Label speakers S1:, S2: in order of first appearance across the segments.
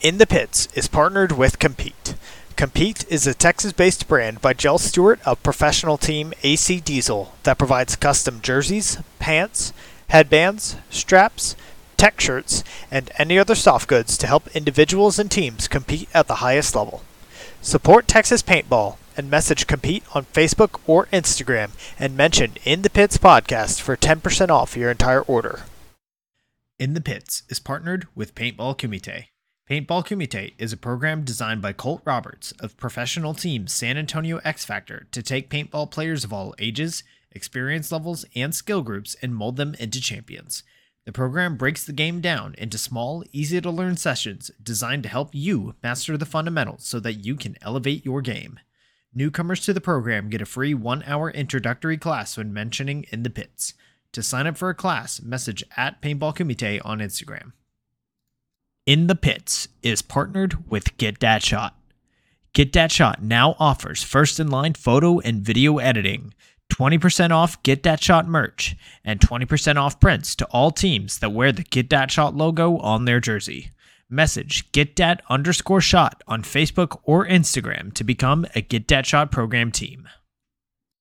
S1: In the Pits is partnered with Compete. Compete is a Texas based brand by Jell Stewart of professional team AC Diesel that provides custom jerseys, pants, headbands, straps, tech shirts, and any other soft goods to help individuals and teams compete at the highest level. Support Texas Paintball and message Compete on Facebook or Instagram and mention In the Pits podcast for 10% off your entire order. In the Pits is partnered with Paintball Kumite. Paintball Kumite is a program designed by Colt Roberts of professional team San Antonio X Factor to take paintball players of all ages, experience levels, and skill groups and mold them into champions. The program breaks the game down into small, easy to learn sessions designed to help you master the fundamentals so that you can elevate your game. Newcomers to the program get a free one hour introductory class when mentioning in the pits. To sign up for a class, message at Paintball Kumite on Instagram. In the Pits is partnered with Get That Shot. Get That Shot now offers first in line photo and video editing, 20% off Get That Shot merch, and 20% off prints to all teams that wear the Get That Shot logo on their jersey. Message Get Dat underscore shot on Facebook or Instagram to become a Get Dat Shot program team.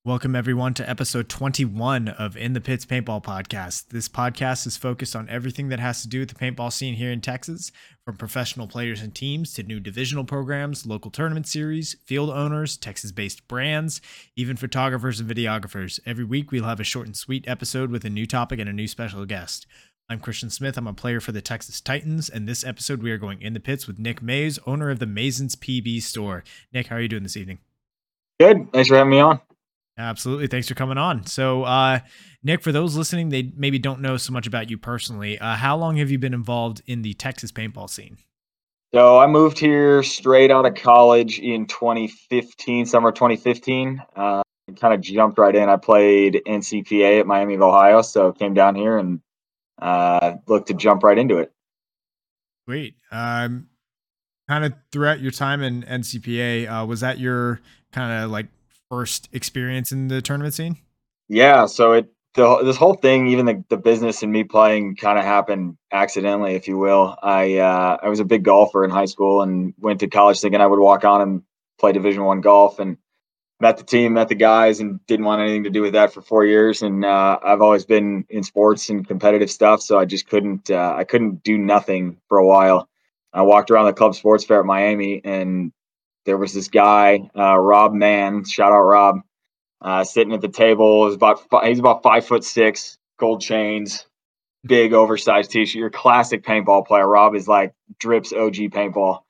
S1: Welcome, everyone, to episode 21 of In the Pits Paintball Podcast. This podcast is focused on everything that has to do with the paintball scene here in Texas, from professional players and teams to new divisional programs, local tournament series, field owners, Texas based brands, even photographers and videographers. Every week, we'll have a short and sweet episode with a new topic and a new special guest. I'm Christian Smith. I'm a player for the Texas Titans, and this episode we are going in the pits with Nick Maze, owner of the MazensPB store. Nick, how are you doing this evening?
S2: Good. Thanks for having me on.
S1: Absolutely. Thanks for coming on. So, uh, Nick, for those listening, they maybe don't know so much about you personally. Uh, how long have you been involved in the Texas paintball scene?
S2: So, I moved here straight out of college in 2015, summer 2015. Uh, kind of jumped right in. I played NCPA at Miami of Ohio, so came down here and uh, looked to jump right into it.
S1: Great. Um, kind of throughout your time in NCPA, uh, was that your kind of like first experience in the tournament scene?
S2: Yeah, so it the, this whole thing, even the, the business and me playing, kind of happened accidentally, if you will. I uh, I was a big golfer in high school and went to college thinking I would walk on and play Division One golf, and met the team, met the guys, and didn't want anything to do with that for four years. And uh, I've always been in sports and competitive stuff, so I just couldn't uh, I couldn't do nothing for a while. I walked around the club sports fair at Miami, and there was this guy, uh, Rob Mann, shout out Rob, uh, sitting at the table. Was about he's about five foot six, gold chains, big oversized t-shirt. Your classic paintball player. Rob is like drips OG paintball.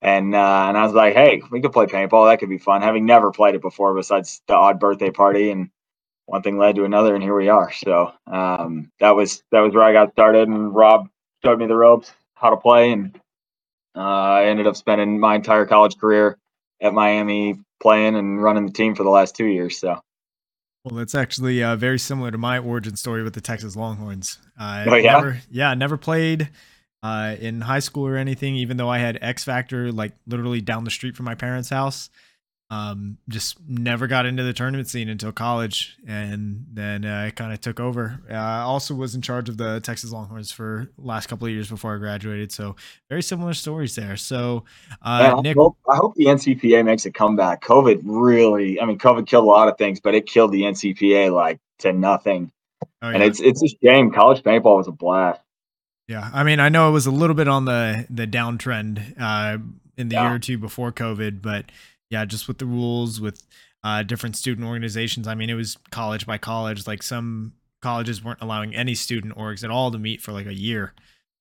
S2: And uh, and I was like, hey, we could play paintball. That could be fun. Having never played it before, besides the odd birthday party, and one thing led to another, and here we are. So um, that was that was where I got started. And Rob showed me the ropes, how to play, and uh, I ended up spending my entire college career at Miami playing and running the team for the last two years. So.
S1: Well, that's actually uh, very similar to my origin story with the Texas Longhorns.
S2: Uh, oh yeah,
S1: never, yeah, never played uh, in high school or anything. Even though I had X Factor like literally down the street from my parents' house, um, just never got into the tournament scene until college, and then uh, I kind of took over. Uh, I also was in charge of the Texas Longhorns for last couple of years before I graduated, so very similar stories there. So, uh,
S2: I, Nick, hope, I hope the NCPA makes a comeback. COVID really, I mean, COVID killed a lot of things, but it killed the NCPA like to nothing. Oh, yeah. And it's it's a shame. College paintball was a blast.
S1: Yeah, I mean, I know it was a little bit on the the downtrend uh, in the yeah. year or two before COVID, but yeah, just with the rules with uh, different student organizations. I mean, it was college by college. Like some colleges weren't allowing any student orgs at all to meet for like a year.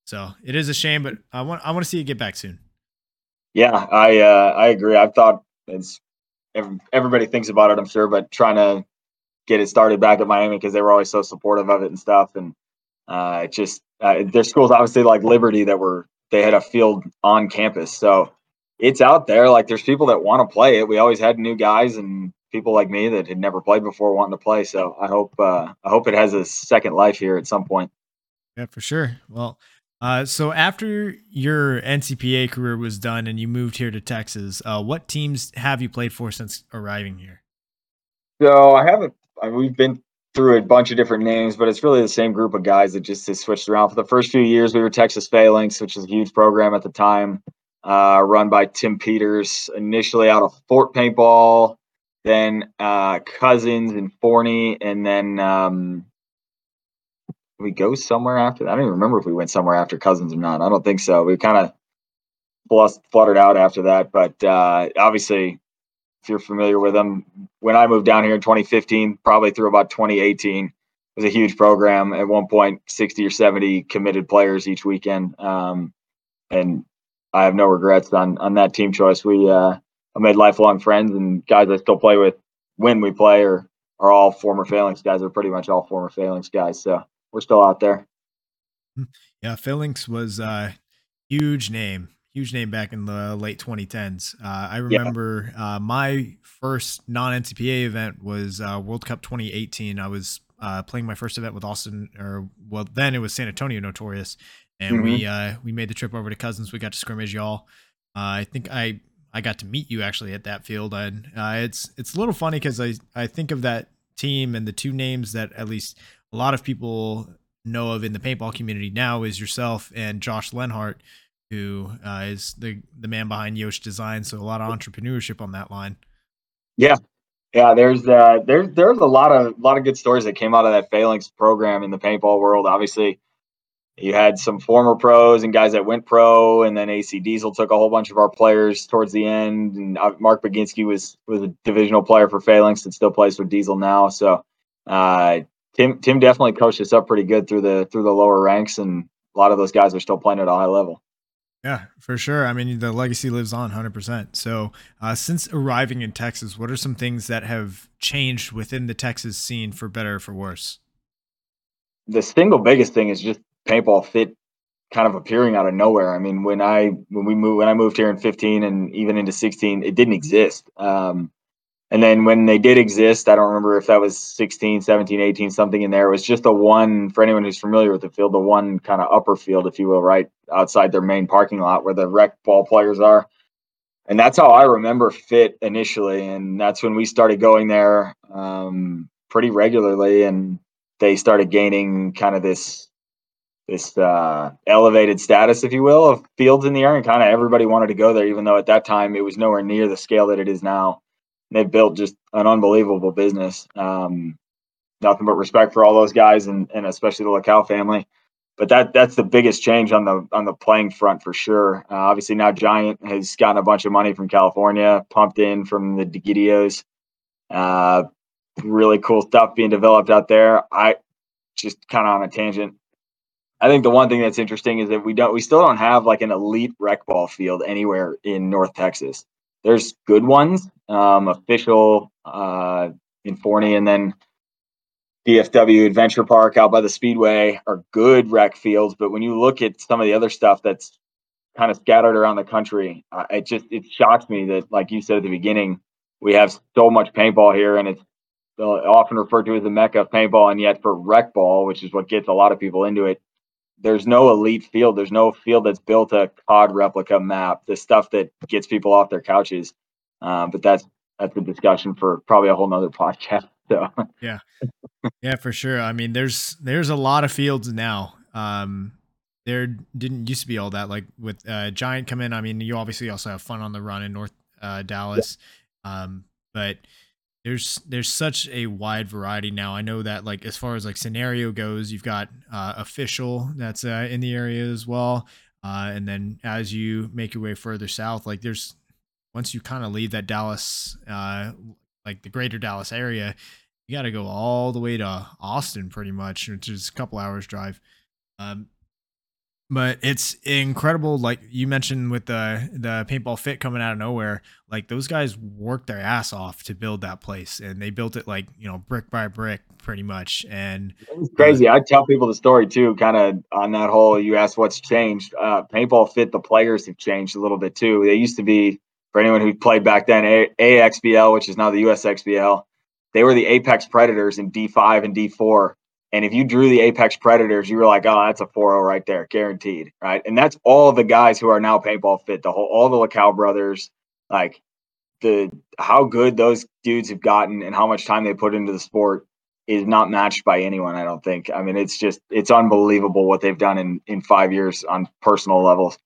S1: So it is a shame, but I want I want to see it get back soon.
S2: Yeah, I uh, I agree. I thought it's everybody thinks about it, I'm sure, but trying to get it started back at Miami because they were always so supportive of it and stuff, and uh, it just uh, there's schools obviously like Liberty that were they had a field on campus, so it's out there. Like there's people that want to play it. We always had new guys and people like me that had never played before wanting to play. So I hope uh, I hope it has a second life here at some point.
S1: Yeah, for sure. Well, uh, so after your NCPA career was done and you moved here to Texas, uh, what teams have you played for since arriving here?
S2: So I haven't. I we've been through a bunch of different names, but it's really the same group of guys that just has switched around. For the first few years, we were Texas Phalanx, which is a huge program at the time. Uh, run by Tim Peters, initially out of Fort Paintball, then uh, Cousins and Forney, and then um, we go somewhere after that. I don't even remember if we went somewhere after Cousins or not. I don't think so. We kind of fluttered out after that, but uh, obviously, if you're familiar with them, when I moved down here in 2015, probably through about 2018, it was a huge program. At one point, 60 or 70 committed players each weekend, um, and I have no regrets on on that team choice. We uh, I made lifelong friends and guys I still play with when we play are are all former Phalanx guys. Are pretty much all former Phalanx guys. So we're still out there.
S1: Hmm. Yeah, Phalanx was a huge name, huge name back in the late 2010s. Uh, I remember yeah. uh, my first non NCPA event was uh, World Cup 2018. I was uh, playing my first event with Austin, or well, then it was San Antonio Notorious, and mm-hmm. we uh, we made the trip over to Cousins. We got to scrimmage y'all. Uh, I think I I got to meet you actually at that field, and it's it's a little funny because I I think of that team and the two names that at least a lot of people know of in the paintball community now is yourself and Josh Lenhart, who uh, is the the man behind Yosh Design. So a lot of entrepreneurship on that line.
S2: Yeah, yeah. There's uh, there's there's a lot of a lot of good stories that came out of that Phalanx program in the paintball world. Obviously, you had some former pros and guys that went pro, and then AC Diesel took a whole bunch of our players towards the end. And uh, Mark Baginski was was a divisional player for Phalanx and still plays for Diesel now. So uh, Tim Tim definitely coached us up pretty good through the through the lower ranks, and a lot of those guys are still playing at a high level.
S1: Yeah, for sure. I mean, the legacy lives on 100%. So, uh, since arriving in Texas, what are some things that have changed within the Texas scene for better or for worse?
S2: The single biggest thing is just paintball fit kind of appearing out of nowhere. I mean, when I when we moved when I moved here in 15 and even into 16, it didn't exist. Um, and then when they did exist, I don't remember if that was 16, 17, 18, something in there. It was just the one, for anyone who's familiar with the field, the one kind of upper field, if you will, right outside their main parking lot where the rec ball players are. And that's how I remember fit initially. And that's when we started going there um, pretty regularly. And they started gaining kind of this this uh, elevated status, if you will, of fields in the air, And kind of everybody wanted to go there, even though at that time it was nowhere near the scale that it is now they've built just an unbelievable business. Um, nothing but respect for all those guys and, and especially the LaCal family. But that that's the biggest change on the on the playing front for sure. Uh, obviously now Giant has gotten a bunch of money from California, pumped in from the DeGidios. Uh, really cool stuff being developed out there. I just kind of on a tangent. I think the one thing that's interesting is that we don't we still don't have like an elite rec ball field anywhere in North Texas there's good ones, um, official uh, in Forney, and then DFW Adventure Park out by the Speedway are good rec fields. But when you look at some of the other stuff that's kind of scattered around the country, uh, it just it shocks me that, like you said at the beginning, we have so much paintball here, and it's often referred to as the mecca of paintball, and yet for rec ball, which is what gets a lot of people into it, there's no elite field. There's no field that's built a COD replica map. The stuff that gets people off their couches. Uh, but that's that's a discussion for probably a whole nother podcast. So
S1: yeah, yeah, for sure. I mean, there's there's a lot of fields now. Um, there didn't used to be all that. Like with uh, Giant come in. I mean, you obviously also have fun on the run in North uh, Dallas, yeah. um, but there's there's such a wide variety now. I know that like as far as like scenario goes, you've got uh, official that's uh, in the area as well, uh, and then as you make your way further south, like there's once you kind of leave that Dallas, uh, like the greater Dallas area, you got to go all the way to Austin pretty much, which is a couple hours drive. Um, but it's incredible like you mentioned with the the paintball fit coming out of nowhere like those guys worked their ass off to build that place and they built it like you know brick by brick pretty much and
S2: it's crazy. Uh, i tell people the story too kind of on that whole you asked what's changed uh, paintball fit the players have changed a little bit too. They used to be for anyone who played back then a- axbl which is now the usxbl they were the apex predators in d5 and d4 and if you drew the Apex Predators, you were like, oh, that's a 4 right there, guaranteed. Right. And that's all the guys who are now paintball fit, the whole all the LaCal brothers, like the how good those dudes have gotten and how much time they put into the sport is not matched by anyone, I don't think. I mean, it's just it's unbelievable what they've done in in five years on personal levels.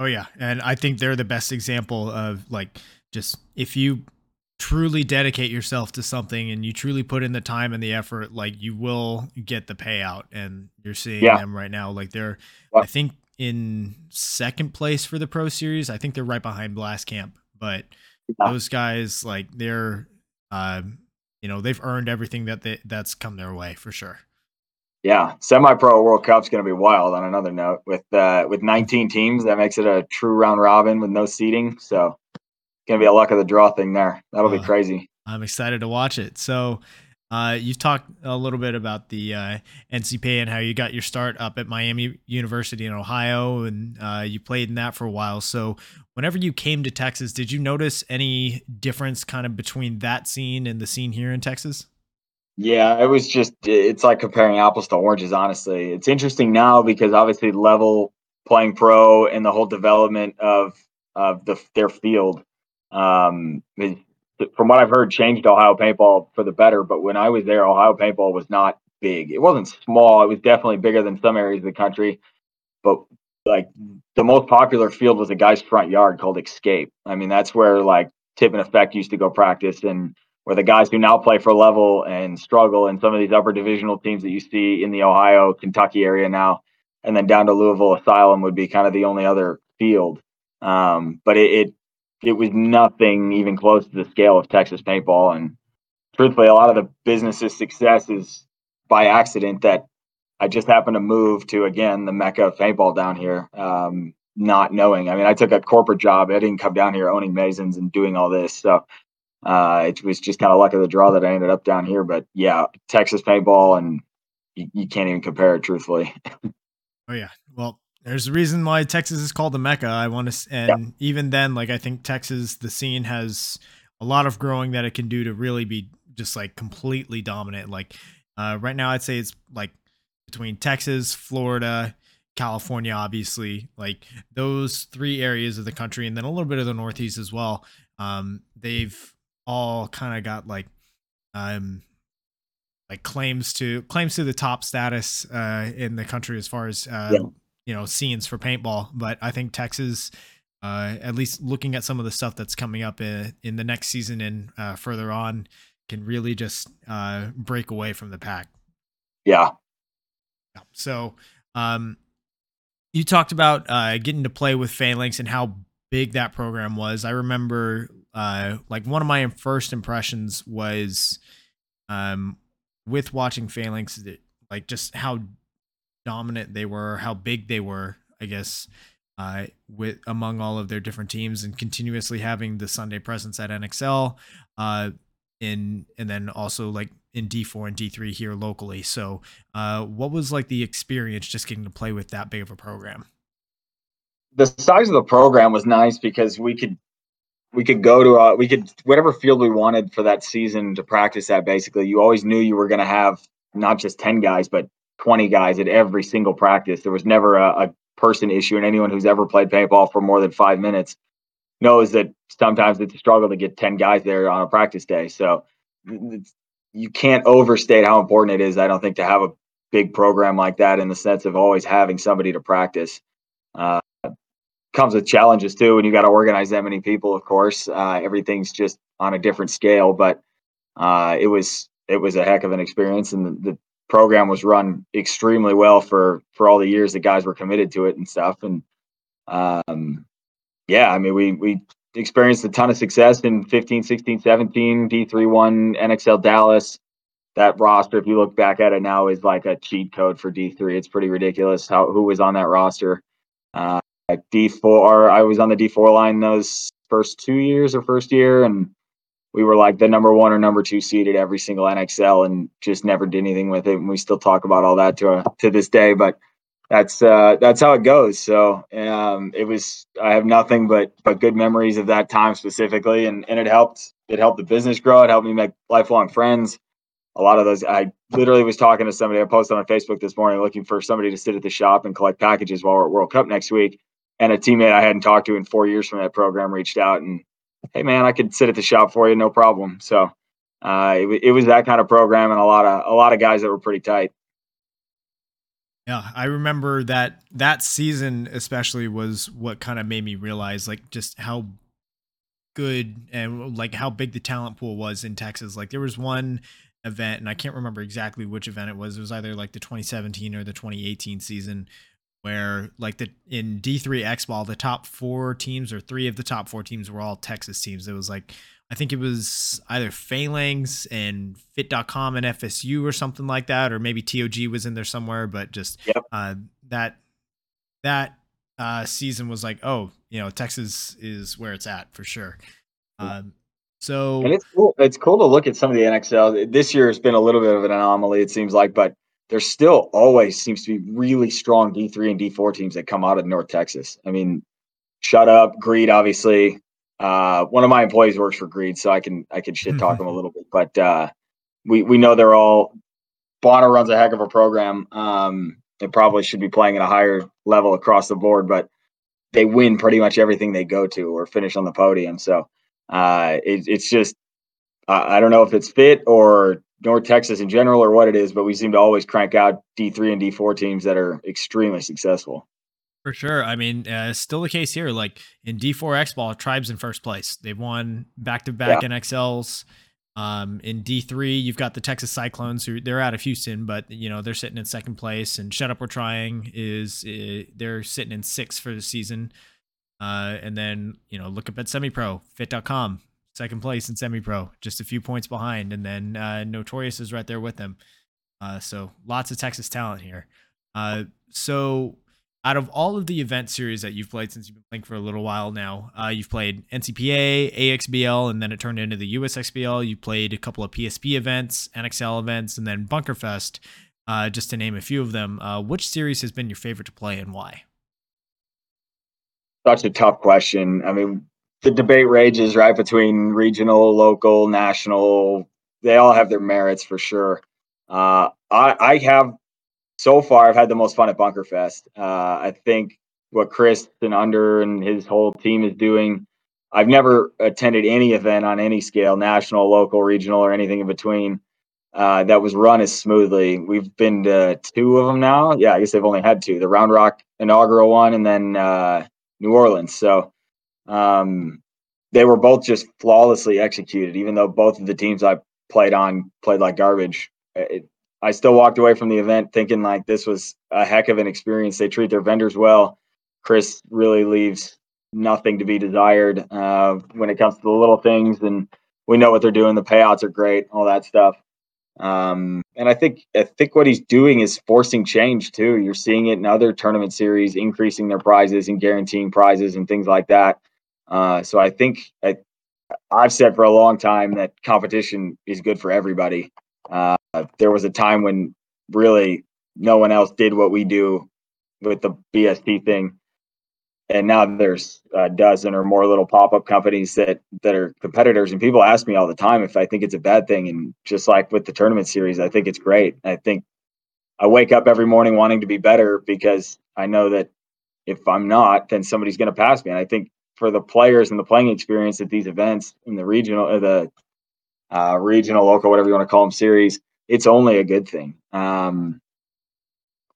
S1: Oh yeah, and I think they're the best example of like just if you truly dedicate yourself to something and you truly put in the time and the effort, like you will get the payout. And you're seeing yeah. them right now. Like they're, I think in second place for the Pro Series. I think they're right behind Blast Camp, but yeah. those guys, like they're, uh, you know, they've earned everything that they, that's come their way for sure.
S2: Yeah, semi-pro World Cup's going to be wild. On another note, with uh, with 19 teams, that makes it a true round robin with no seeding. So going to be a luck of the draw thing there. That'll uh, be crazy.
S1: I'm excited to watch it. So, uh, you've talked a little bit about the uh, NCP and how you got your start up at Miami University in Ohio, and uh, you played in that for a while. So, whenever you came to Texas, did you notice any difference kind of between that scene and the scene here in Texas?
S2: Yeah, it was just it's like comparing apples to oranges. Honestly, it's interesting now because obviously level playing pro and the whole development of of the their field um, from what I've heard, changed Ohio paintball for the better. But when I was there, Ohio paintball was not big. It wasn't small. It was definitely bigger than some areas of the country. But like the most popular field was a guy's front yard called Escape. I mean, that's where like Tip and Effect used to go practice, and where the guys who now play for level and struggle, and some of these upper divisional teams that you see in the Ohio, Kentucky area now, and then down to Louisville Asylum would be kind of the only other field. Um, but it, it it was nothing even close to the scale of Texas paintball. And truthfully, a lot of the business's success is by accident that I just happened to move to again the mecca of paintball down here, um, not knowing. I mean, I took a corporate job. I didn't come down here owning Mazens and doing all this. So uh, it was just kind of luck of the draw that I ended up down here. But yeah, Texas paintball, and you, you can't even compare it, truthfully.
S1: oh yeah, well, there's a reason why Texas is called the Mecca. I want to, and yeah. even then, like I think Texas, the scene has a lot of growing that it can do to really be just like completely dominant. Like uh, right now, I'd say it's like between Texas, Florida, California, obviously, like those three areas of the country, and then a little bit of the Northeast as well. Um, they've all kind of got like, um, like claims to claims to the top status uh, in the country as far as uh, yeah you know scenes for paintball. But I think Texas, uh, at least looking at some of the stuff that's coming up in, in the next season and uh, further on, can really just uh, break away from the pack.
S2: Yeah.
S1: So, um, you talked about uh, getting to play with Phalanx and how big that program was. I remember, uh, like one of my first impressions was, um, with watching Phalanx, like just how dominant they were, how big they were, I guess, uh, with among all of their different teams, and continuously having the Sunday presence at NXL, uh, in and then also like in D4 and D3 here locally. So, uh, what was like the experience just getting to play with that big of a program?
S2: The size of the program was nice because we could we could go to uh, we could whatever field we wanted for that season to practice at. Basically, you always knew you were going to have not just ten guys, but 20 guys at every single practice. There was never a, a person issue, and anyone who's ever played paintball for more than five minutes knows that sometimes it's a struggle to get 10 guys there on a practice day. So you can't overstate how important it is, I don't think, to have a big program like that in the sense of always having somebody to practice. Uh, comes with challenges too, and you got to organize that many people. Of course, uh, everything's just on a different scale, but uh, it was it was a heck of an experience, and the, the program was run extremely well for for all the years that guys were committed to it and stuff. And um, yeah, I mean, we we experienced a ton of success in 15, 16, 17, D3 one NXL Dallas. That roster, if you look back at it now, is like a cheat code for D3. It's pretty ridiculous how who was on that roster. Uh, D4, I was on the D4 line those first two years or first year, and we were like the number one or number two seeded every single NXL and just never did anything with it. And we still talk about all that to uh, to this day, but that's uh, that's how it goes. So um, it was I have nothing but but good memories of that time specifically, and and it helped it helped the business grow. It helped me make lifelong friends. A lot of those I literally was talking to somebody. I posted on Facebook this morning looking for somebody to sit at the shop and collect packages while we're at World Cup next week. And a teammate I hadn't talked to in four years from that program reached out and hey man, I could sit at the shop for you, no problem. So uh, it, it was that kind of program, and a lot of a lot of guys that were pretty tight.
S1: Yeah, I remember that that season especially was what kind of made me realize like just how good and like how big the talent pool was in Texas. Like there was one event and I can't remember exactly which event it was. It was either like the 2017 or the 2018 season where like the in D3 X ball the top 4 teams or 3 of the top 4 teams were all Texas teams. It was like I think it was either Phalanx and Fit.com and FSU or something like that, or maybe TOG was in there somewhere. But just
S2: yep.
S1: uh, that that uh, season was like, oh, you know, Texas is where it's at for sure. Um, so
S2: and it's cool. It's cool to look at some of the NXL. This year has been a little bit of an anomaly, it seems like, but there still always seems to be really strong D3 and D4 teams that come out of North Texas. I mean, shut up, greed, obviously. Uh, one of my employees works for Greed, so I can I can shit talk them a little bit. But uh, we we know they're all. Bonner runs a heck of a program. Um, they probably should be playing at a higher level across the board, but they win pretty much everything they go to or finish on the podium. So uh, it, it's just I don't know if it's fit or North Texas in general or what it is, but we seem to always crank out D3 and D4 teams that are extremely successful.
S1: For sure. I mean, uh, still the case here. Like in D4X ball, Tribes in first place. They've won back to back NXLs. Um, in D3, you've got the Texas Cyclones who they're out of Houston, but you know they're sitting in second place. And Shut Up We're Trying is uh, they're sitting in sixth for the season. Uh, and then you know look up at semi pro fit.com second place in semi pro, just a few points behind, and then uh, Notorious is right there with them. Uh, so lots of Texas talent here. Uh, so out of all of the event series that you've played since you've been playing for a little while now, uh, you've played NCPA, AXBL, and then it turned into the USXBL. You played a couple of PSP events, NXL events, and then Bunkerfest, uh, just to name a few of them. Uh, which series has been your favorite to play and why?
S2: Such a tough question. I mean, the debate rages right between regional, local, national. They all have their merits for sure. Uh, I, I have so far, I've had the most fun at Bunkerfest. Uh, I think what Chris and Under and his whole team is doing. I've never attended any event on any scale, national, local, regional, or anything in between, uh, that was run as smoothly. We've been to two of them now. Yeah, I guess they've only had two: the Round Rock inaugural one, and then uh, New Orleans. So um, they were both just flawlessly executed. Even though both of the teams I played on played like garbage, it, I still walked away from the event thinking like this was a heck of an experience. They treat their vendors well. Chris really leaves nothing to be desired uh, when it comes to the little things, and we know what they're doing. The payouts are great, all that stuff. Um, and I think I think what he's doing is forcing change too. You're seeing it in other tournament series, increasing their prizes and guaranteeing prizes and things like that. Uh, so I think I, I've said for a long time that competition is good for everybody. Uh, there was a time when really no one else did what we do with the BST thing, and now there's a dozen or more little pop-up companies that that are competitors. And people ask me all the time if I think it's a bad thing. And just like with the tournament series, I think it's great. I think I wake up every morning wanting to be better because I know that if I'm not, then somebody's going to pass me. And I think for the players and the playing experience at these events in the regional, or the uh, regional, local, whatever you want to call them, series, it's only a good thing. Um,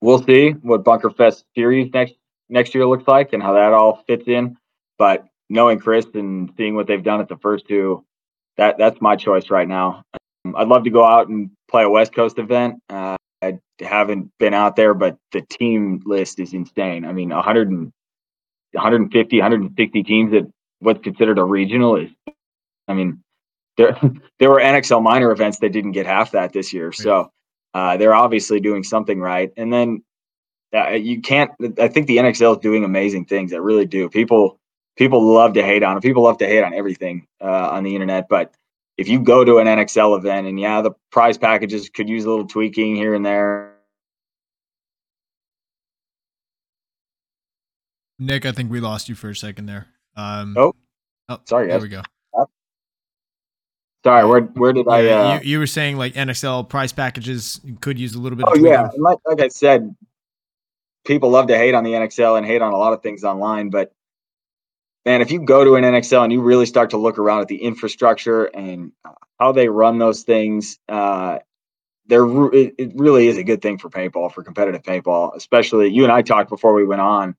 S2: we'll see what Bunkerfest series next next year looks like and how that all fits in. But knowing Chris and seeing what they've done at the first two, that that's my choice right now. Um, I'd love to go out and play a West Coast event. Uh, I haven't been out there, but the team list is insane. I mean, 100 and, 150, 160 teams at what's considered a regional is, I mean, there there were NXL minor events that didn't get half that this year. So uh, they're obviously doing something right. And then uh, you can't. I think the NXL is doing amazing things. That really do. People people love to hate on it. People love to hate on everything uh, on the internet. But if you go to an NXL event and yeah, the prize packages could use a little tweaking here and there.
S1: Nick, I think we lost you for a second there. Um,
S2: oh,
S1: oh,
S2: sorry.
S1: There we go.
S2: Sorry, where where did
S1: yeah,
S2: I? Uh...
S1: You, you were saying like NXL price packages could use a little bit.
S2: Oh yeah, like, like I said, people love to hate on the NXL and hate on a lot of things online, but man, if you go to an NXL and you really start to look around at the infrastructure and how they run those things, uh, there it, it really is a good thing for paintball for competitive paintball especially you and i talked before we went on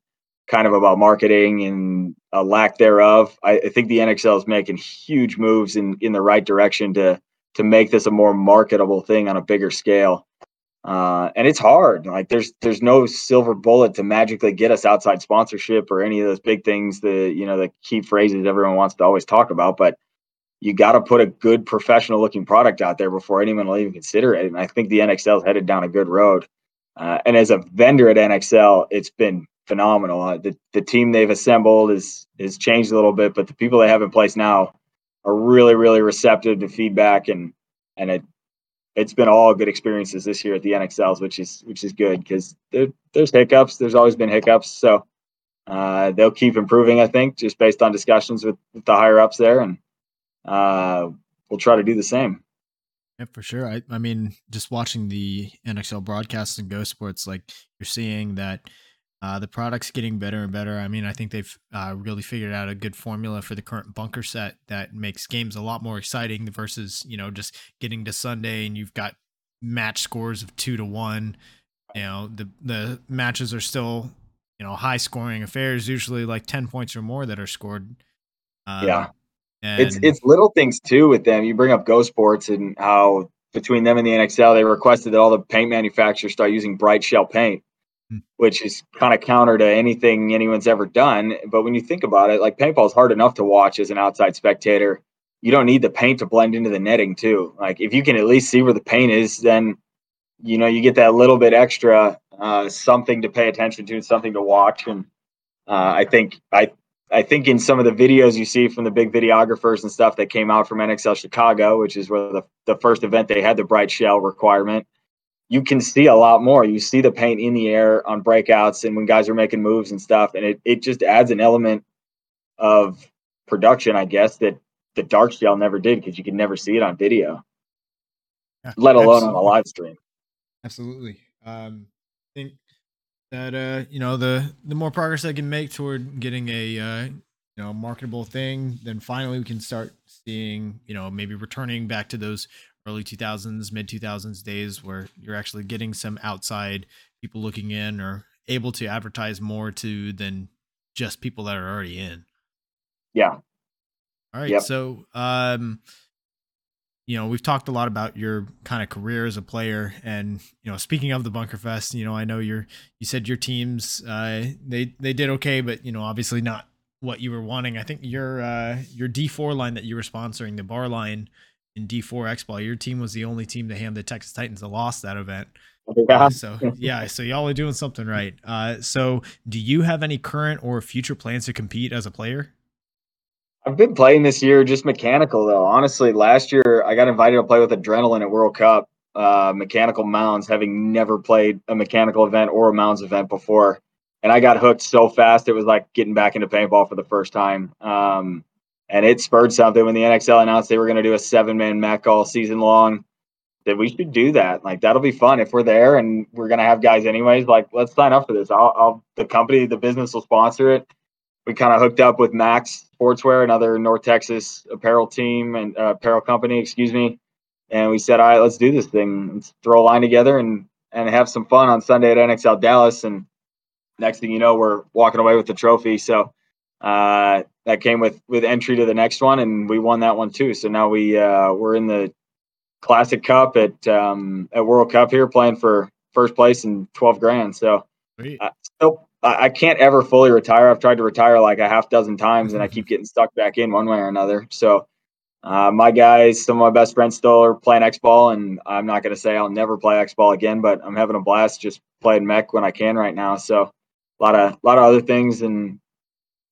S2: kind of about marketing and a lack thereof i, I think the nxl is making huge moves in in the right direction to to make this a more marketable thing on a bigger scale uh, and it's hard like there's there's no silver bullet to magically get us outside sponsorship or any of those big things the you know the key phrases everyone wants to always talk about but you got to put a good professional looking product out there before anyone will even consider it. And I think the NXL is headed down a good road. Uh, and as a vendor at NXL, it's been phenomenal. Uh, the the team they've assembled is is changed a little bit, but the people they have in place now are really really receptive to feedback and and it it's been all good experiences this year at the NXLs, which is which is good because there, there's hiccups. There's always been hiccups, so uh, they'll keep improving. I think just based on discussions with, with the higher ups there, and uh, we'll try to do the same.
S1: Yeah, for sure. I, I mean, just watching the NXL broadcasts and Go Sports, like you're seeing that uh, the product's getting better and better. I mean, I think they've uh, really figured out a good formula for the current bunker set that makes games a lot more exciting versus, you know, just getting to Sunday and you've got match scores of two to one. You know, the the matches are still, you know, high scoring affairs, usually like 10 points or more that are scored.
S2: Um, yeah. It's it's little things too with them. You bring up Go Sports and how between them and the NXL, they requested that all the paint manufacturers start using bright shell paint. Which is kind of counter to anything anyone's ever done. But when you think about it, like paintball is hard enough to watch as an outside spectator. You don't need the paint to blend into the netting too. Like if you can at least see where the paint is, then you know you get that little bit extra uh, something to pay attention to, something to watch. And uh, I think I I think in some of the videos you see from the big videographers and stuff that came out from NXL Chicago, which is where the, the first event they had the bright shell requirement, you can see a lot more. You see the paint in the air on breakouts and when guys are making moves and stuff. And it, it just adds an element of production, I guess, that the dark shell never did because you could never see it on video, yeah, let alone absolutely. on a live stream.
S1: Absolutely. Um, I think that uh you know the the more progress I can make toward getting a uh you know marketable thing, then finally we can start seeing you know maybe returning back to those early 2000s, mid 2000s days where you're actually getting some outside people looking in or able to advertise more to than just people that are already in.
S2: Yeah.
S1: All right. Yep. So, um, you know, we've talked a lot about your kind of career as a player, and you know, speaking of the Bunker Fest, you know, I know you're you said your teams uh, they they did okay, but you know, obviously not what you were wanting. I think your uh, your D four line that you were sponsoring, the bar line in D four X ball, your team was the only team to hand the Texas Titans a loss that event. Yeah. Uh, so yeah, so y'all are doing something right. Uh, so do you have any current or future plans to compete as a player?
S2: I've been playing this year just mechanical though. Honestly, last year I got invited to play with Adrenaline at World Cup, uh, mechanical mounds, having never played a mechanical event or a mounds event before. And I got hooked so fast it was like getting back into paintball for the first time. Um, and it spurred something when the NXL announced they were going to do a seven man mech all season long. That we should do that. Like that'll be fun if we're there and we're going to have guys anyways. Like let's sign up for this. I'll, I'll the company, the business will sponsor it we kind of hooked up with Max Sportswear, another North Texas apparel team and uh, apparel company, excuse me. And we said, all right, let's do this thing. Let's throw a line together and and have some fun on Sunday at NXL Dallas. And next thing you know, we're walking away with the trophy. So uh, that came with with entry to the next one, and we won that one too. So now we uh, we're in the Classic Cup at um, at World Cup here, playing for first place and twelve grand. So uh, still I can't ever fully retire. I've tried to retire like a half dozen times, and I keep getting stuck back in one way or another. So, uh, my guys, some of my best friends still are playing X ball, and I'm not going to say I'll never play X ball again, but I'm having a blast just playing mech when I can right now. So, a lot of a lot of other things and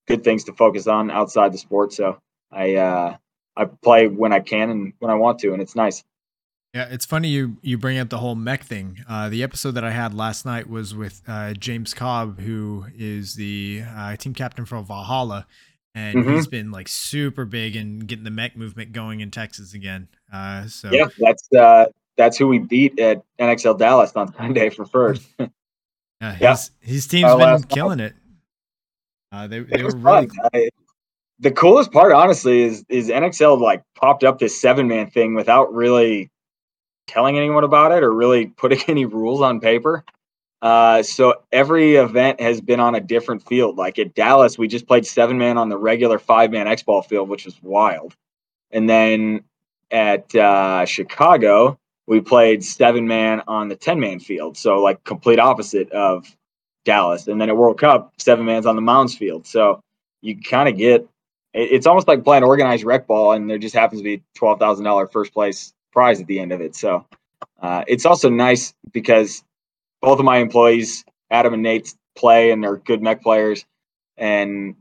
S2: good things to focus on outside the sport. So, I uh, I play when I can and when I want to, and it's nice.
S1: Yeah, it's funny you you bring up the whole mech thing. Uh, the episode that I had last night was with uh, James Cobb, who is the uh, team captain for Valhalla, and mm-hmm. he's been like super big in getting the mech movement going in Texas again. Uh, so
S2: yeah, that's uh, that's who we beat at NXL Dallas on Sunday for first.
S1: yeah, his, his team's been killing it. Uh, they they were really. I,
S2: the coolest part, honestly, is is NXL like popped up this seven man thing without really telling anyone about it or really putting any rules on paper. Uh, so every event has been on a different field. Like at Dallas, we just played seven man on the regular five man X ball field, which was wild. And then at uh, Chicago, we played seven man on the 10 man field. So, like, complete opposite of Dallas. And then at World Cup, seven man's on the Mounds field. So, you kind of get it's almost like playing organized rec ball, and there just happens to be $12,000 first place prize at the end of it. So, uh, it's also nice because both of my employees, Adam and Nate, play and they're good mech players. And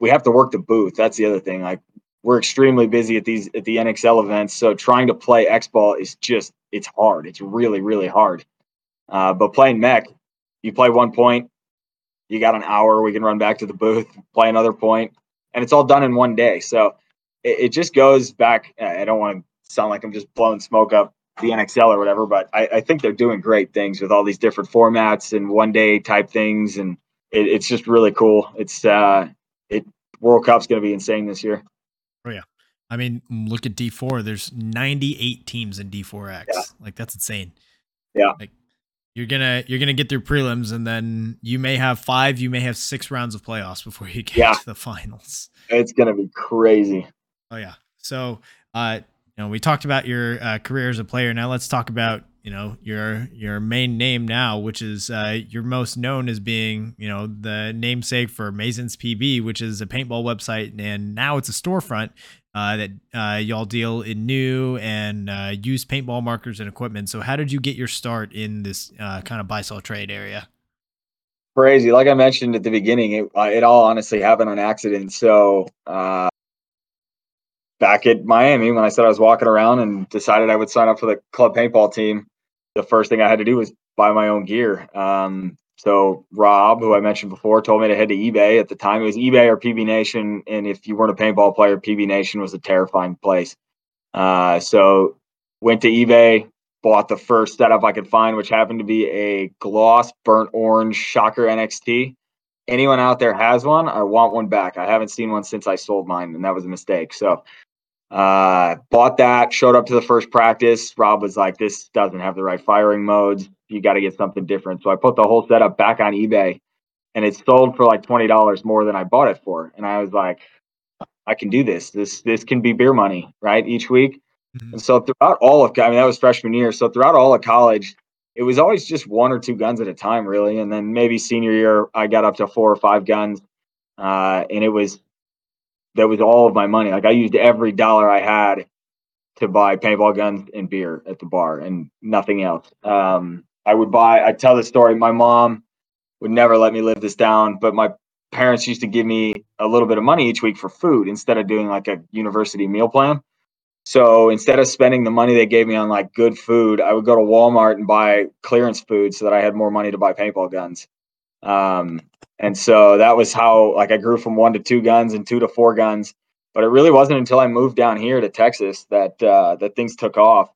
S2: we have to work the booth. That's the other thing. Like we're extremely busy at these at the NXL events, so trying to play X ball is just it's hard. It's really really hard. Uh, but playing mech, you play one point, you got an hour. We can run back to the booth, play another point, and it's all done in one day. So it, it just goes back. I don't want to sound like I'm just blowing smoke up the NXL or whatever, but I, I, think they're doing great things with all these different formats and one day type things, and it, it's just really cool. It's uh, it World Cup's going to be insane this year.
S1: Oh yeah. I mean, look at D4. There's 98 teams in D4X. Yeah. Like that's insane.
S2: Yeah.
S1: Like you're gonna you're gonna get through prelims, and then you may have five, you may have six rounds of playoffs before you get yeah. to the finals.
S2: It's gonna be crazy.
S1: Oh yeah. So, uh, you know, we talked about your uh, career as a player. Now let's talk about you know your your main name now, which is uh, you're most known as being you know the namesake for MazensPB, which is a paintball website, and now it's a storefront uh, that uh, y'all deal in new and uh, used paintball markers and equipment. So how did you get your start in this uh, kind of buy sell trade area?
S2: Crazy, like I mentioned at the beginning, it uh, it all honestly happened on accident. So uh, back at Miami when I said I was walking around and decided I would sign up for the club paintball team, the first thing I had to do was buy my own gear. Um, so Rob, who I mentioned before, told me to head to eBay. At the time, it was eBay or PB Nation, and if you weren't a paintball player, PB Nation was a terrifying place. Uh, so went to eBay, bought the first setup I could find, which happened to be a gloss burnt orange Shocker NXT. Anyone out there has one? I want one back. I haven't seen one since I sold mine, and that was a mistake. So uh, bought that, showed up to the first practice. Rob was like, this doesn't have the right firing modes. You got to get something different. So I put the whole setup back on eBay and it sold for like $20 more than I bought it for. And I was like, I can do this. This, this can be beer money, right? Each week. Mm-hmm. And so throughout all of, I mean, that was freshman year. So throughout all of college, it was always just one or two guns at a time, really. And then maybe senior year, I got up to four or five guns. Uh, and it was that was all of my money. Like I used every dollar I had to buy paintball guns and beer at the bar and nothing else. Um, I would buy, I tell the story. My mom would never let me live this down, but my parents used to give me a little bit of money each week for food instead of doing like a university meal plan. So instead of spending the money they gave me on like good food, I would go to Walmart and buy clearance food so that I had more money to buy paintball guns. Um, and so that was how like I grew from one to two guns and two to four guns. But it really wasn't until I moved down here to Texas that uh, that things took off.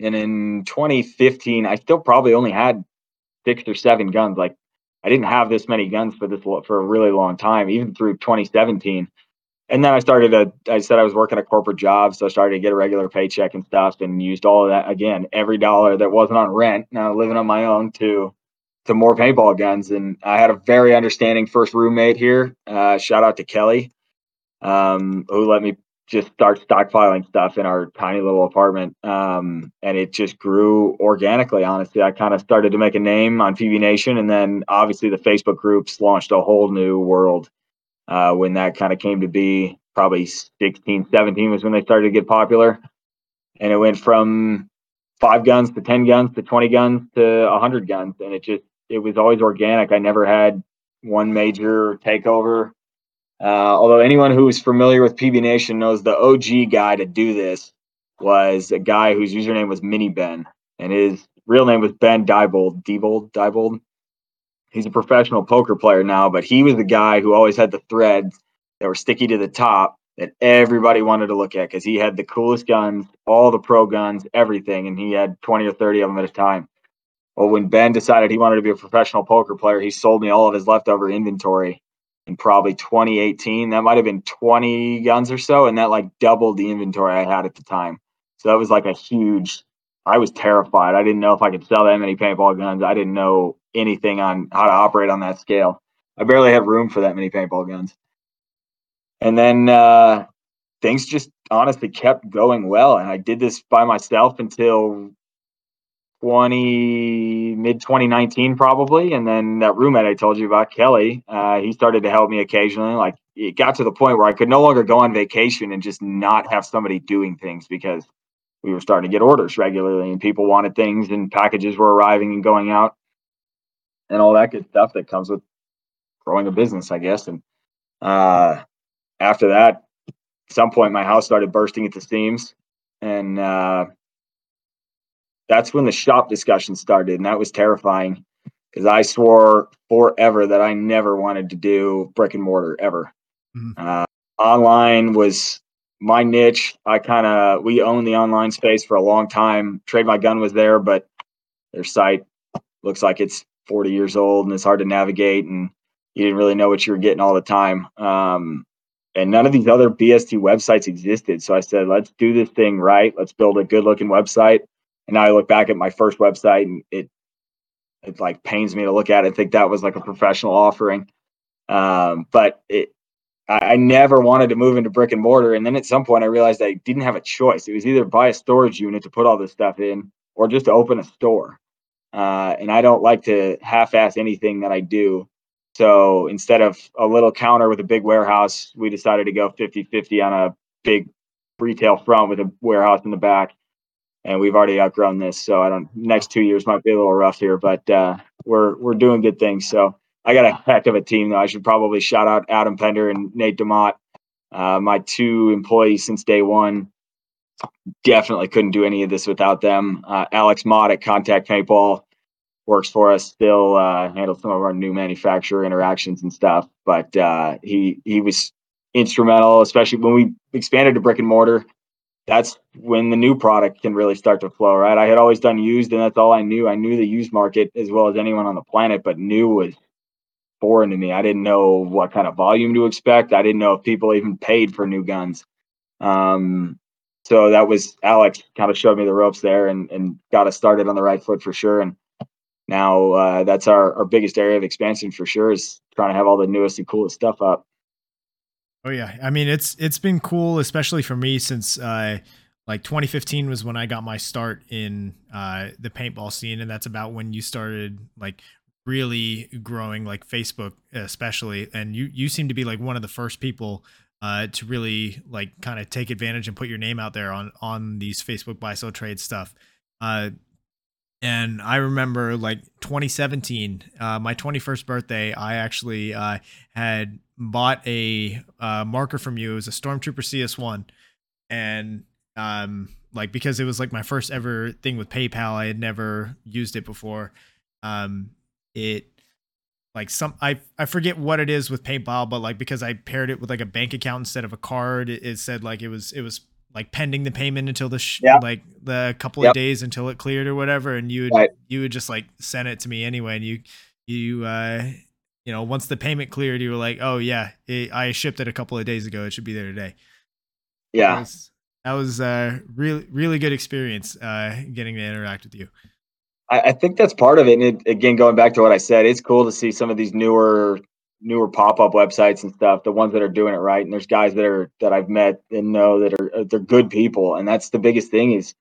S2: And in 2015, I still probably only had six or seven guns. Like I didn't have this many guns for this for a really long time, even through 2017. And then I started to, I said I was working a corporate job, so I started to get a regular paycheck and stuff, and used all of that again, every dollar that wasn't on rent, now living on my own, to to more paintball guns. And I had a very understanding first roommate here. Uh, shout out to Kelly, um, who let me just start stockpiling stuff in our tiny little apartment. Um, and it just grew organically, honestly. I kind of started to make a name on PB Nation. And then obviously the Facebook groups launched a whole new world uh, when that kind of came to be. Probably 16, 17 was when they started to get popular. And it went from five guns to 10 guns to 20 guns to 100 guns. And it just it was always organic. I never had one major takeover. Uh, although anyone who's familiar with PB Nation knows the OG guy to do this was a guy whose username was Mini Ben, and his real name was Ben Diebold. Diebold, Diebold. He's a professional poker player now, but he was the guy who always had the threads that were sticky to the top that everybody wanted to look at because he had the coolest guns, all the pro guns, everything, and he had 20 or 30 of them at a time. Well, when Ben decided he wanted to be a professional poker player, he sold me all of his leftover inventory in probably 2018. That might have been 20 guns or so, and that like doubled the inventory I had at the time. So that was like a huge I was terrified. I didn't know if I could sell that many paintball guns. I didn't know anything on how to operate on that scale. I barely had room for that many paintball guns. And then uh, things just honestly kept going well. And I did this by myself until 20 mid 2019 probably and then that roommate i told you about kelly uh, he started to help me occasionally like it got to the point where i could no longer go on vacation and just not have somebody doing things because we were starting to get orders regularly and people wanted things and packages were arriving and going out and all that good stuff that comes with growing a business i guess. And uh, after that at some point my house started bursting at the seams and uh, that's when the shop discussion started, and that was terrifying because I swore forever that I never wanted to do brick and mortar ever. Mm-hmm. Uh, online was my niche. I kind of we owned the online space for a long time. Trade My Gun was there, but their site looks like it's 40 years old and it's hard to navigate, and you didn't really know what you were getting all the time. Um, and none of these other BST websites existed. So I said, let's do this thing right. Let's build a good looking website and now I look back at my first website and it it like pains me to look at it and think that was like a professional offering. Um, but it I, never wanted to move into brick and mortar. And then at some point I realized I didn't have a choice. It was either buy a storage unit to put all this stuff in or just to open a store. Uh, and I don't like to half-ass anything that I do. So instead of a little counter with a big warehouse, we decided to go 50-50 on a big retail front with a warehouse in the back and we've already outgrown this. So I don't. Next two years might be a little rough here, but uh, we're we're doing good things. So I got a heck of a team though. I should probably shout out Adam Pender and Nate Demott, uh, my two employees since day one. Definitely couldn't do any of this without them. Uh, Alex Mott at Contact Paintball works for us. Still uh, handles some of our new manufacturer interactions and stuff. But uh, he he was instrumental, especially when we expanded to brick and mortar that's when the new product can really start to flow, right? I had always done used, and that's all I knew. I knew the used market as well as anyone on the planet, but new was foreign to me. I didn't know what kind of volume to expect. I didn't know if people even paid for new guns. Um, so that was Alex kind of showed me the ropes there and, and got us started on the right foot for sure. And now uh, that's our, our biggest area of expansion for sure is trying to have all the newest and coolest stuff up.
S1: Oh yeah, I mean it's it's been cool, especially for me since uh, like 2015 was when I got my start in uh, the paintball scene, and that's about when you started like really growing, like Facebook especially. And you you seem to be like one of the first people uh, to really like kind of take advantage and put your name out there on on these Facebook buy sell trade stuff. Uh, and I remember like 2017, uh, my 21st birthday, I actually uh, had bought a uh, marker from you. It was a Stormtrooper CS1, and um, like because it was like my first ever thing with PayPal, I had never used it before. Um, it like some I I forget what it is with PayPal, but like because I paired it with like a bank account instead of a card, it, it said like it was it was like pending the payment until the sh- yep. like the couple yep. of days until it cleared or whatever, and you would right. you would just like send it to me anyway, and you you uh you know once the payment cleared, you were like, oh yeah, it, I shipped it a couple of days ago, it should be there today.
S2: Yeah,
S1: that was, that was a really really good experience uh getting to interact with you.
S2: I, I think that's part of it. And it, again, going back to what I said, it's cool to see some of these newer newer pop-up websites and stuff the ones that are doing it right and there's guys that are that i've met and know that are uh, they're good people and that's the biggest thing is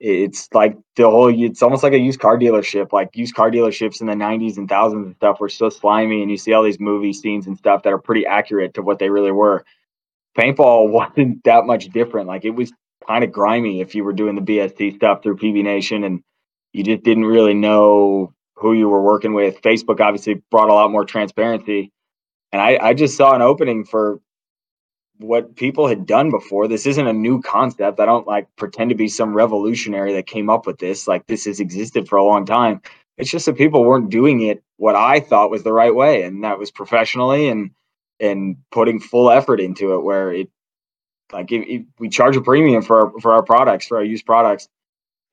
S2: it's like the whole it's almost like a used car dealership like used car dealerships in the 90s and thousands and stuff were so slimy and you see all these movie scenes and stuff that are pretty accurate to what they really were. Paintball wasn't that much different like it was kind of grimy if you were doing the bst stuff through pb nation and you just didn't really know who you were working with. Facebook obviously brought a lot more transparency and I, I just saw an opening for what people had done before. This isn't a new concept. I don't like pretend to be some revolutionary that came up with this. Like this has existed for a long time. It's just that people weren't doing it what I thought was the right way, and that was professionally and and putting full effort into it. Where it like if, if we charge a premium for our, for our products, for our used products,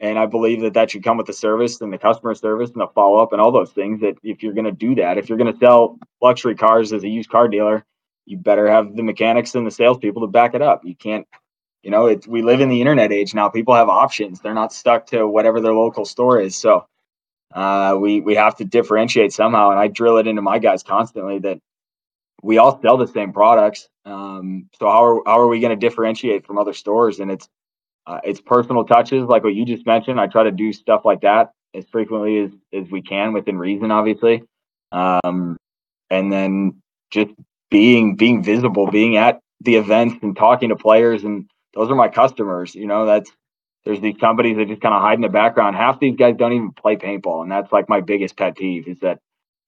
S2: and I believe that that should come with the service and the customer service and the follow up and all those things. That if you're going to do that, if you're going to sell luxury cars as a used car dealer, you better have the mechanics and the salespeople to back it up. You can't you know, it, we live in the internet age now. People have options. They're not stuck to whatever their local store is. So uh, we we have to differentiate somehow. And I drill it into my guys constantly that we all sell the same products. Um, so how are how are we going to differentiate from other stores? And it's uh, it's personal touches like what you just mentioned. I try to do stuff like that as frequently as as we can within reason, obviously. Um, and then just being being visible, being at the events and talking to players and those are my customers. You know, that's there's these companies that just kind of hide in the background. Half these guys don't even play paintball, and that's like my biggest pet peeve is that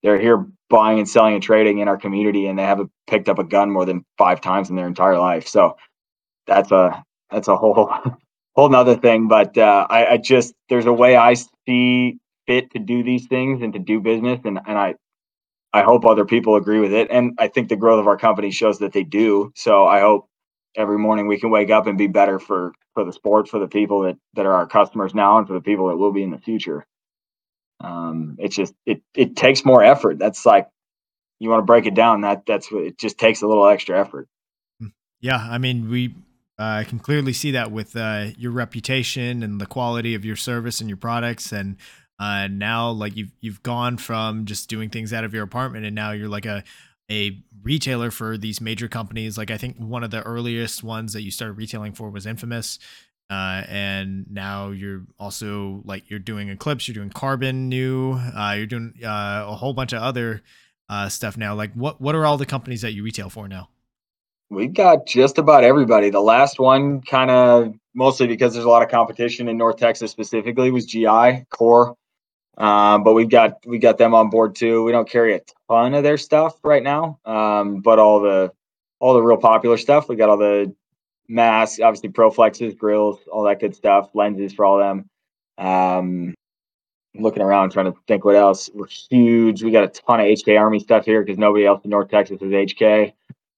S2: they're here buying and selling and trading in our community, and they haven't picked up a gun more than five times in their entire life. So that's a that's a whole whole nother thing. But uh, I, I just there's a way I see fit to do these things and to do business, and and I I hope other people agree with it. And I think the growth of our company shows that they do. So I hope every morning we can wake up and be better for for the sport, for the people that that are our customers now, and for the people that will be in the future. Um, it's just it it takes more effort. That's like you want to break it down. That that's what it just takes a little extra effort.
S1: Hmm. Yeah, I mean we uh, can clearly see that with uh, your reputation and the quality of your service and your products, and uh, now like you've you've gone from just doing things out of your apartment, and now you're like a a retailer for these major companies. Like I think one of the earliest ones that you started retailing for was Infamous. Uh, and now you're also like you're doing Eclipse, you're doing Carbon new, uh, you're doing a whole bunch of other stuff now. Like what what are all the companies that you retail for now?
S2: We got just about everybody. The last one, kind of mostly because there's a lot of competition in North Texas specifically, was GI Core. Um, but we've got we got them on board too. We don't carry a ton of their stuff right now, um, but all the all the real popular stuff. We got all the masks, obviously Proflexes, grills, all that good stuff, lenses for all them. Um, looking around trying to think what else. We're huge. We got a ton of HK Army stuff here because nobody else in North Texas is HK.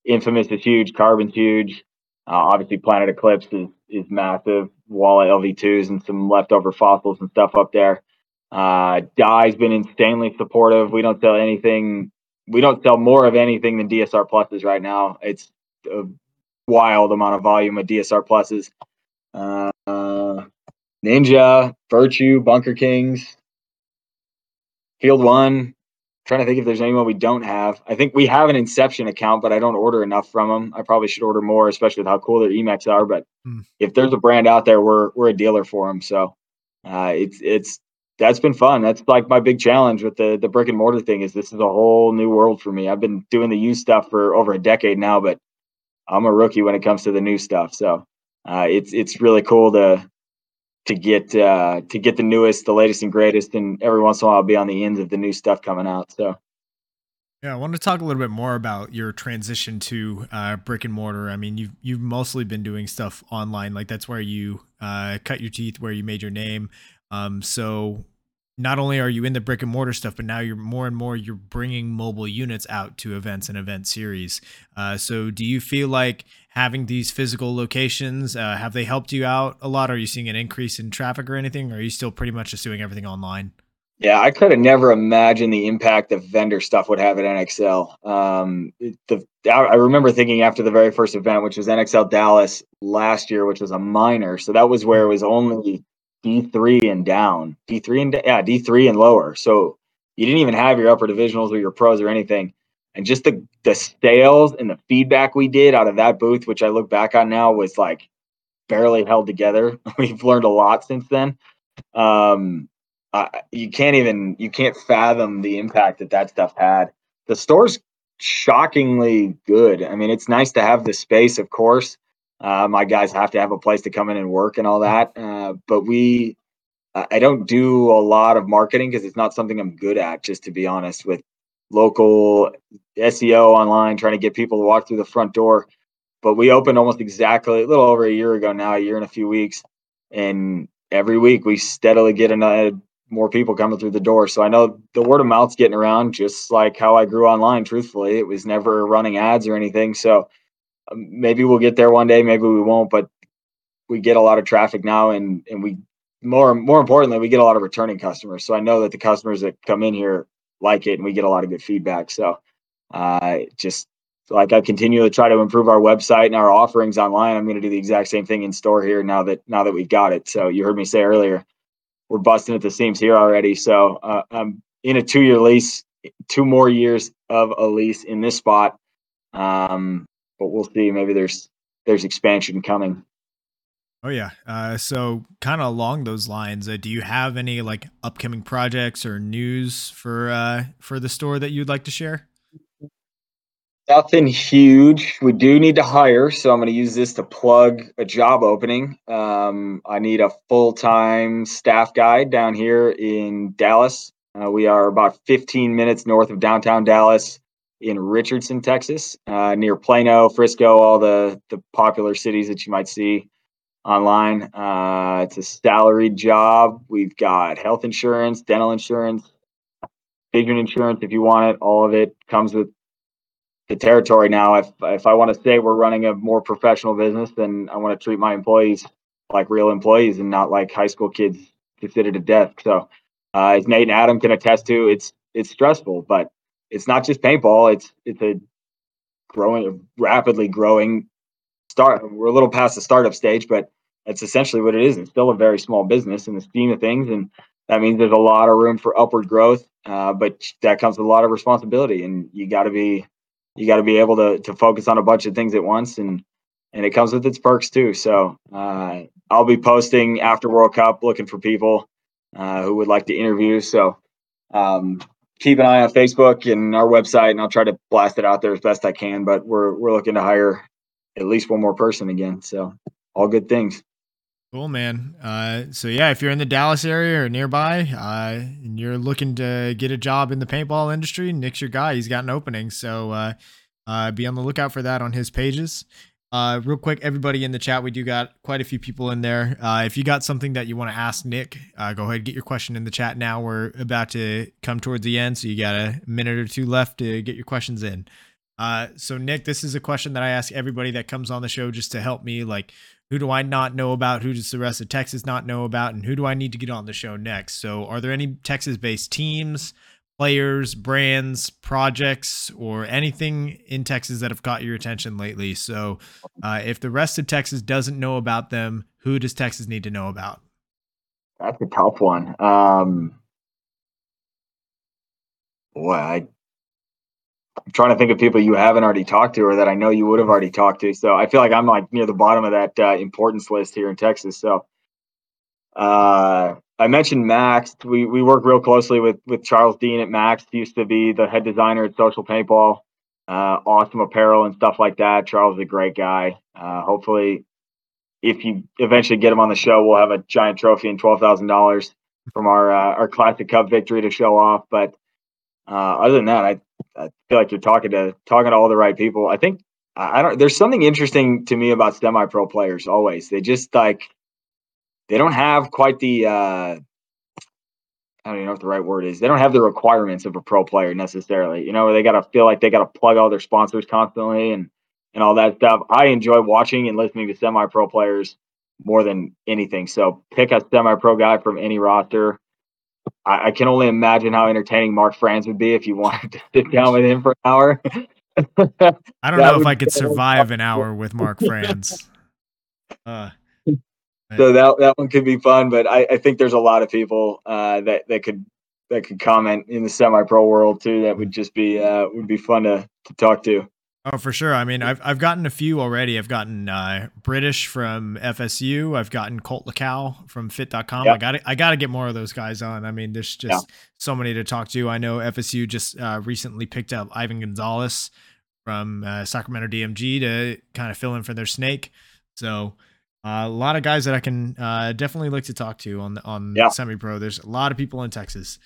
S2: Infamous is huge. Carbon's huge. Uh, obviously, Planet Eclipse is is massive. Walla LV2s and some leftover fossils and stuff up there. Uh, Dye's been insanely supportive. We don't sell anything. We don't sell more of anything than DSR pluses right now. It's a wild amount of volume of DSR pluses. Uh, Ninja, Virtue, Bunker Kings, Field One. Trying to think if there's anyone we don't have. I think we have an Inception account, but I don't order enough from them. I probably should order more, especially with how cool their Emacs are. But hmm. if there's a brand out there, we're we're a dealer for them. So uh, it's it's that's been fun. That's like my big challenge with the the brick and mortar thing is this is a whole new world for me. I've been doing the used stuff for over a decade now, but I'm a rookie when it comes to the new stuff. So uh, it's it's really cool to to get uh, to get the newest, the latest and greatest, and every once in a while I'll be on the ends of the new stuff coming out. So.
S1: Yeah, I want to talk a little bit more about your transition to uh, brick and mortar. I mean, you've you've mostly been doing stuff online, like that's where you uh, cut your teeth, where you made your name. Um, so not only are you in the brick and mortar stuff, but now you're more and more you're bringing mobile units out to events and event series. Uh, so do you feel like having these physical locations uh, have they helped you out a lot? Are you seeing an increase in traffic or anything? Or are you still pretty much just doing everything online?
S2: Yeah, I could have never imagined the impact the vendor stuff would have at NXL. Um, the I remember thinking after the very first event, which was NXL Dallas last year, which was a minor, so that was where it was only D3 and down, D3 and yeah, D3 and lower. So you didn't even have your upper divisionals or your pros or anything. And just the the sales and the feedback we did out of that booth, which I look back on now, was like barely held together. We've learned a lot since then. Um, I, you can't even you can't fathom the impact that that stuff had. The store's shockingly good. I mean, it's nice to have the space, of course, uh, my guys have to have a place to come in and work and all that. Uh, but we, I don't do a lot of marketing because it's not something I'm good at, just to be honest, with local SEO online, trying to get people to walk through the front door. But we opened almost exactly a little over a year ago now, a year and a few weeks. And every week we steadily get another more people coming through the door. So I know the word of mouth's getting around, just like how I grew online. Truthfully, it was never running ads or anything. So maybe we'll get there one day, maybe we won't, but we get a lot of traffic now and and we more more importantly, we get a lot of returning customers. So I know that the customers that come in here like it and we get a lot of good feedback. So uh just like I continue to try to improve our website and our offerings online. I'm going to do the exact same thing in store here now that now that we've got it. So you heard me say earlier, we're busting at the seams here already. So uh, I'm in a two year lease, two more years of a lease in this spot. Um, but we'll see. Maybe there's there's expansion coming.
S1: Oh yeah. Uh, so kind of along those lines, uh, do you have any like upcoming projects or news for uh, for the store that you'd like to share?
S2: Nothing huge. We do need to hire, so I'm going to use this to plug a job opening. Um, I need a full time staff guy down here in Dallas. Uh, we are about 15 minutes north of downtown Dallas in Richardson, Texas, uh, near Plano, Frisco, all the, the popular cities that you might see online. Uh, it's a salaried job. We've got health insurance, dental insurance, vision insurance if you want it. All of it comes with the territory now. If if I want to say we're running a more professional business, then I want to treat my employees like real employees and not like high school kids considered a desk. So, uh, as Nate and Adam can attest to, it's it's stressful, but it's not just paintball. It's it's a growing, rapidly growing start. We're a little past the startup stage, but that's essentially what it is. It's still a very small business in the scheme of things, and that means there's a lot of room for upward growth. Uh, but that comes with a lot of responsibility, and you got to be you got to be able to to focus on a bunch of things at once and and it comes with its perks too so uh, i'll be posting after world cup looking for people uh, who would like to interview so um, keep an eye on facebook and our website and i'll try to blast it out there as best i can but we're we're looking to hire at least one more person again so all good things
S1: Cool, man. Uh, so yeah, if you're in the Dallas area or nearby, uh, and you're looking to get a job in the paintball industry, Nick's your guy. He's got an opening, so uh, uh, be on the lookout for that on his pages. Uh, real quick, everybody in the chat, we do got quite a few people in there. Uh, if you got something that you want to ask Nick, uh, go ahead get your question in the chat now. We're about to come towards the end, so you got a minute or two left to get your questions in. Uh, so Nick, this is a question that I ask everybody that comes on the show just to help me like who do I not know about? Who does the rest of Texas not know about? And who do I need to get on the show next? So, are there any Texas based teams, players, brands, projects, or anything in Texas that have caught your attention lately? So, uh, if the rest of Texas doesn't know about them, who does Texas need to know about?
S2: That's a tough one. Um, boy, I I'm trying to think of people you haven't already talked to or that I know you would have already talked to. So I feel like I'm like near the bottom of that uh, importance list here in Texas. So uh, I mentioned Max. We we work real closely with with Charles Dean at Max. He used to be the head designer at Social Paintball. Uh, awesome apparel and stuff like that. Charles is a great guy. Uh, hopefully, if you eventually get him on the show, we'll have a giant trophy and twelve thousand dollars from our uh, our Classic Cup victory to show off. But uh, other than that, I I feel like you're talking to talking to all the right people. I think I don't. There's something interesting to me about semi-pro players. Always, they just like they don't have quite the. Uh, I don't even know what the right word is. They don't have the requirements of a pro player necessarily. You know, they got to feel like they got to plug all their sponsors constantly and and all that stuff. I enjoy watching and listening to semi-pro players more than anything. So pick a semi-pro guy from any roster I, I, can only imagine how entertaining Mark Franz would be if you wanted to sit down with him for an hour.
S1: I don't know if I could survive an hour with Mark Franz. Uh,
S2: so that that one could be fun, but I, I think there's a lot of people uh, that that could that could comment in the semi-pro world too. That would just be uh, would be fun to to talk to.
S1: Oh, for sure. I mean, I've I've gotten a few already. I've gotten uh, British from FSU. I've gotten Colt Lacow from Fit.com. Yep. I got I got to get more of those guys on. I mean, there's just yeah. so many to talk to. I know FSU just uh, recently picked up Ivan Gonzalez from uh, Sacramento DMG to kind of fill in for their snake. So uh, a lot of guys that I can uh, definitely look to talk to on on yeah. semi pro. There's a lot of people in Texas.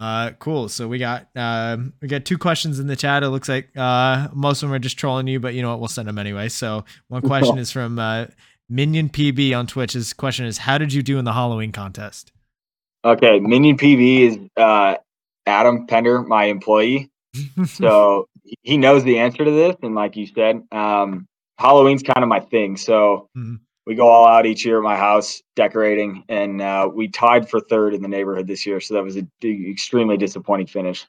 S1: Uh, cool. So we got uh, we got two questions in the chat. It looks like uh, most of them are just trolling you, but you know what? We'll send them anyway. So one question is from uh, Minion PB on Twitch. His question is, "How did you do in the Halloween contest?"
S2: Okay, Minion PB is uh, Adam Pender, my employee. so he knows the answer to this, and like you said, um, Halloween's kind of my thing. So mm-hmm we go all out each year at my house decorating, and uh, we tied for third in the neighborhood this year. So that was an extremely disappointing finish.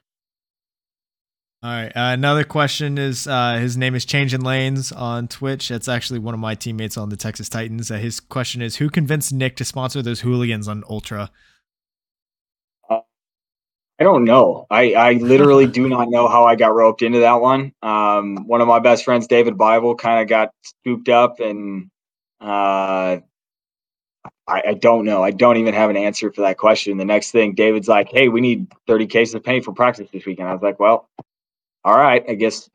S1: All right. Uh, another question is uh, his name is Changing Lanes on Twitch. That's actually one of my teammates on the Texas Titans. Uh, his question is Who convinced Nick to sponsor those hooligans on Ultra?
S2: Uh, I don't know. I, I literally do not know how I got roped into that one. Um, one of my best friends, David Bible, kind of got scooped up, and uh, I, I, don't know. I don't even have an answer for that question. The next thing, David's like, "Hey, we need 30 cases of paint for practice this weekend." I was like, "Well, all right, I guess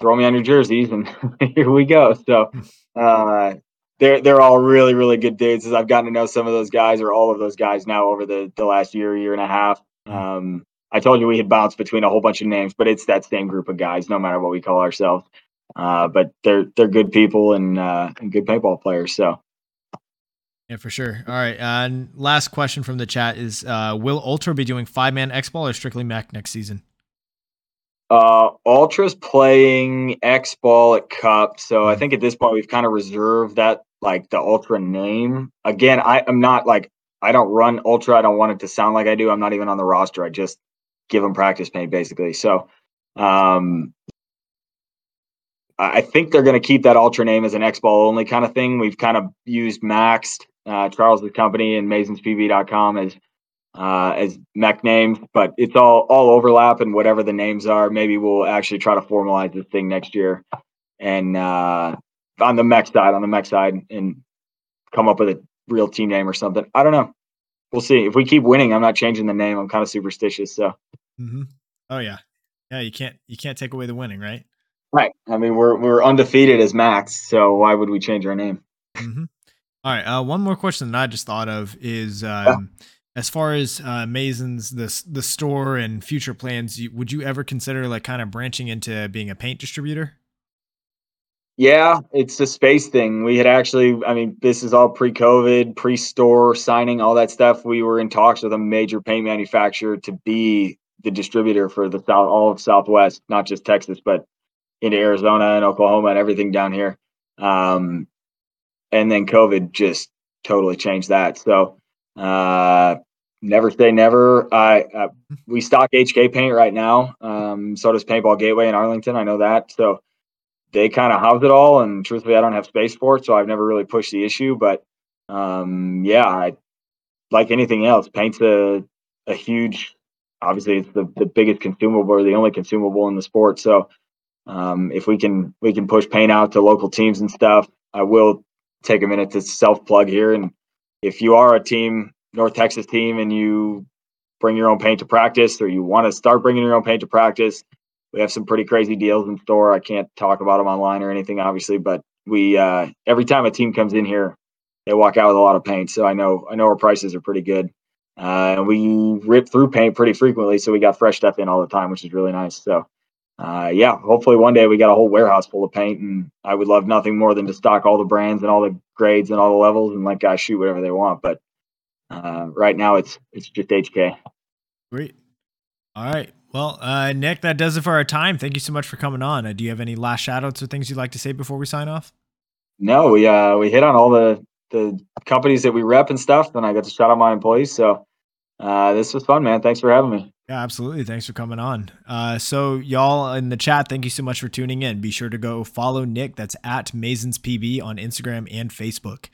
S2: throw me on your jerseys and here we go. So uh, they're they're all really really good dudes. As I've gotten to know some of those guys or all of those guys now over the the last year year and a half. Um, I told you we had bounced between a whole bunch of names, but it's that same group of guys, no matter what we call ourselves. Uh, but they're they're good people and uh, and good paintball players. So.
S1: Yeah, for sure. All right. And last question from the chat is: uh, Will Ultra be doing five man X ball or strictly mech next season?
S2: Uh, Ultra's playing X Ball at Cup, so I think at this point we've kind of reserved that like the Ultra name. Again, I am not like I don't run Ultra. I don't want it to sound like I do. I'm not even on the roster. I just give them practice paint basically. So, um, I think they're going to keep that Ultra name as an X Ball only kind of thing. We've kind of used Maxed, uh, Charles' company, and MazensPB.com as uh, as mech names, but it's all all overlap and whatever the names are. Maybe we'll actually try to formalize this thing next year, and uh, on the mech side, on the mech side, and come up with a real team name or something. I don't know. We'll see. If we keep winning, I'm not changing the name. I'm kind of superstitious. So.
S1: Mm-hmm. Oh yeah, yeah. You can't you can't take away the winning, right?
S2: Right. I mean, we're we're undefeated as Max, so why would we change our name?
S1: Mm-hmm. All right. Uh, one more question that I just thought of is. Um, yeah as far as uh, Mazens, the the store and future plans, you, would you ever consider like kind of branching into being a paint distributor?
S2: Yeah, it's a space thing. We had actually, I mean, this is all pre-COVID, pre-store signing, all that stuff. We were in talks with a major paint manufacturer to be the distributor for the south, all of Southwest, not just Texas, but into Arizona and Oklahoma and everything down here. Um, and then COVID just totally changed that. So uh, never say never. I we stock HK paint right now. Um, so does Paintball Gateway in Arlington. I know that. So they kind of house it all. And truthfully, I don't have space for it, so I've never really pushed the issue. But um, yeah, I, like anything else, paint's a a huge. Obviously, it's the, the biggest consumable or the only consumable in the sport. So um, if we can we can push paint out to local teams and stuff, I will take a minute to self plug here and if you are a team, North Texas team, and you bring your own paint to practice, or you want to start bringing your own paint to practice, we have some pretty crazy deals in store. I can't talk about them online or anything, obviously, but we uh, every time a team comes in here, they walk out with a lot of paint. So I know I know our prices are pretty good. Uh, and we rip through paint pretty frequently, so we got fresh stuff in all the time, which is really nice. So, uh, yeah, hopefully one day we got a whole warehouse full of paint, and I would love nothing more than to stock all the brands and all the grades and all the levels and let guys shoot whatever they want. But uh, right now it's it's just HK.
S1: Great. All right. Well, uh, Nick, that does it for our time. Thank you so much for coming on. Uh, do you have any last shoutouts or things you'd like to say before we sign off?
S2: No, we uh, we hit on all the the companies that we rep and stuff, and I got to shout out my employees. So uh, this was fun, man. Thanks for having me.
S1: Yeah, absolutely. Thanks for coming on. Uh, so, y'all in the chat, thank you so much for tuning in. Be sure to go follow Nick. That's at MazensPB on Instagram and Facebook.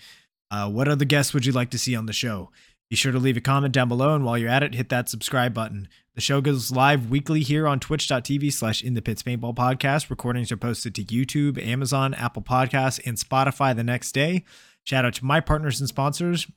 S1: Uh, what other guests would you like to see on the show? Be sure to leave a comment down below, and while you're at it, hit that subscribe button. The show goes live weekly here on twitch.tv slash in the pits paintball podcast. Recordings are posted to YouTube, Amazon, Apple Podcasts, and Spotify the next day. Shout out to my partners and sponsors,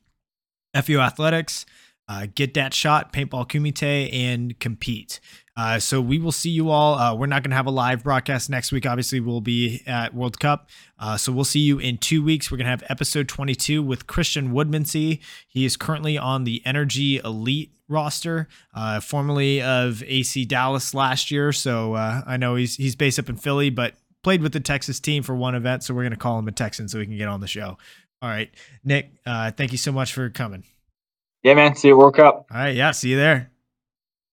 S1: FU Athletics, uh, get that shot, paintball kumite, and compete. Uh, so we will see you all. Uh, we're not going to have a live broadcast next week. Obviously, we'll be at World Cup. Uh, so we'll see you in two weeks. We're going to have episode 22 with Christian Woodmansee. He is currently on the Energy Elite roster, uh, formerly of AC Dallas last year. So uh, I know he's he's based up in Philly, but played with the Texas team for one event. So we're going to call him a Texan so we can get on the show. All right, Nick. thank you so much for coming.
S2: Yeah, man. See you World Cup.
S1: All right. Yeah. See you there.